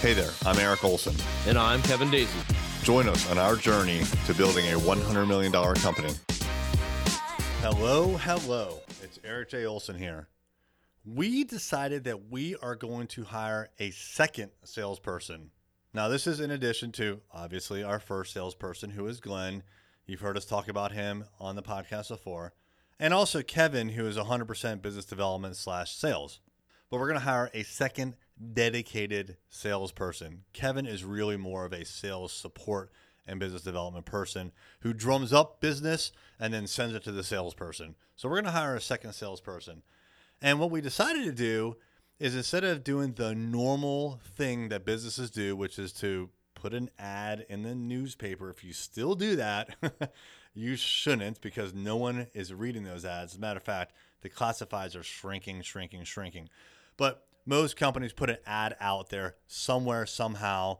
Hey there, I'm Eric Olson. And I'm Kevin Daisy. Join us on our journey to building a $100 million company. Hello, hello. It's Eric J. Olson here. We decided that we are going to hire a second salesperson. Now, this is in addition to obviously our first salesperson, who is Glenn. You've heard us talk about him on the podcast before. And also Kevin, who is 100% business development slash sales. But we're going to hire a second dedicated salesperson. Kevin is really more of a sales support and business development person who drums up business and then sends it to the salesperson. So we're going to hire a second salesperson. And what we decided to do is instead of doing the normal thing that businesses do, which is to put an ad in the newspaper, if you still do that, you shouldn't because no one is reading those ads. As a matter of fact, the classifieds are shrinking, shrinking, shrinking. But most companies put an ad out there somewhere, somehow,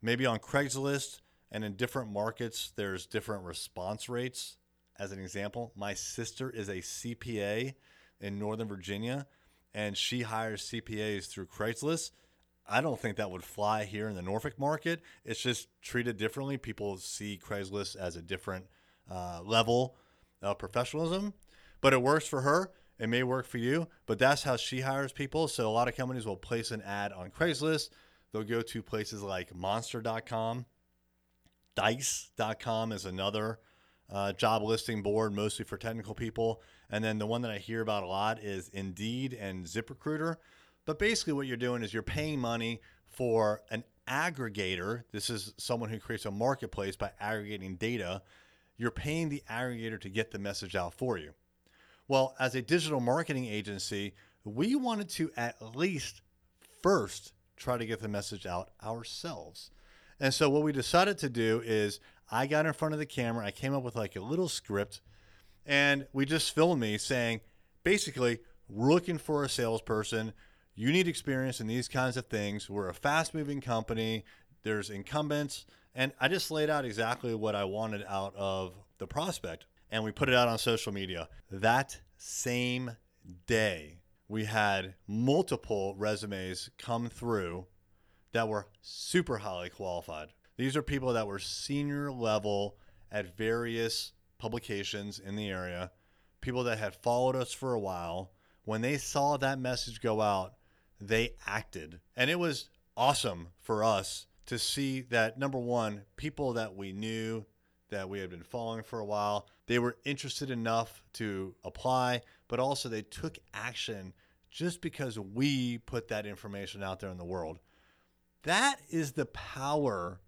maybe on Craigslist, and in different markets, there's different response rates. As an example, my sister is a CPA in Northern Virginia, and she hires CPAs through Craigslist. I don't think that would fly here in the Norfolk market. It's just treated differently. People see Craigslist as a different uh, level of professionalism, but it works for her. It may work for you, but that's how she hires people. So a lot of companies will place an ad on Craigslist. They'll go to places like monster.com. Dice.com is another uh, job listing board, mostly for technical people. And then the one that I hear about a lot is Indeed and ZipRecruiter. But basically, what you're doing is you're paying money for an aggregator. This is someone who creates a marketplace by aggregating data. You're paying the aggregator to get the message out for you. Well, as a digital marketing agency, we wanted to at least first try to get the message out ourselves. And so what we decided to do is I got in front of the camera, I came up with like a little script, and we just filmed me saying, basically, we're looking for a salesperson. You need experience in these kinds of things. We're a fast moving company. There's incumbents. And I just laid out exactly what I wanted out of the prospect and we put it out on social media. That same day, we had multiple resumes come through that were super highly qualified. These are people that were senior level at various publications in the area, people that had followed us for a while. When they saw that message go out, they acted. And it was awesome for us to see that number one, people that we knew, that we had been following for a while. They were interested enough to apply, but also they took action just because we put that information out there in the world. That is the power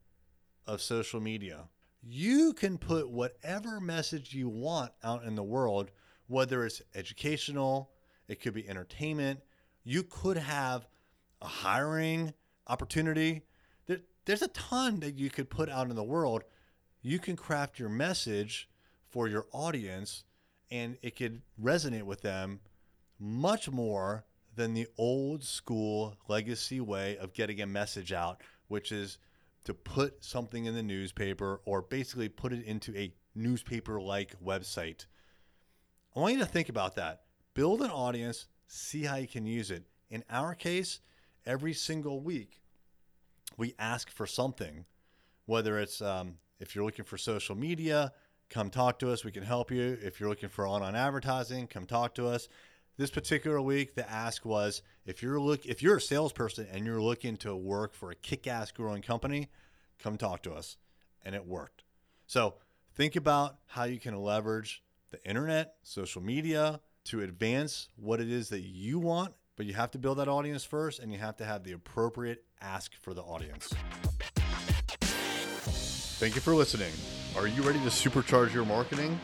of social media. You can put whatever message you want out in the world, whether it's educational, it could be entertainment. You could have a hiring opportunity. there's a ton that you could put out in the world you can craft your message for your audience and it could resonate with them much more than the old school legacy way of getting a message out, which is to put something in the newspaper or basically put it into a newspaper like website. I want you to think about that. Build an audience, see how you can use it. In our case, every single week, we ask for something, whether it's um, if you're looking for social media, come talk to us. We can help you. If you're looking for online advertising, come talk to us. This particular week, the ask was if you're look if you're a salesperson and you're looking to work for a kick-ass growing company, come talk to us. And it worked. So think about how you can leverage the internet, social media to advance what it is that you want, but you have to build that audience first and you have to have the appropriate ask for the audience. Thank you for listening. Are you ready to supercharge your marketing?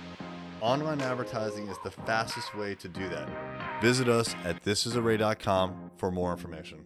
Online advertising is the fastest way to do that. Visit us at thisisarray.com for more information.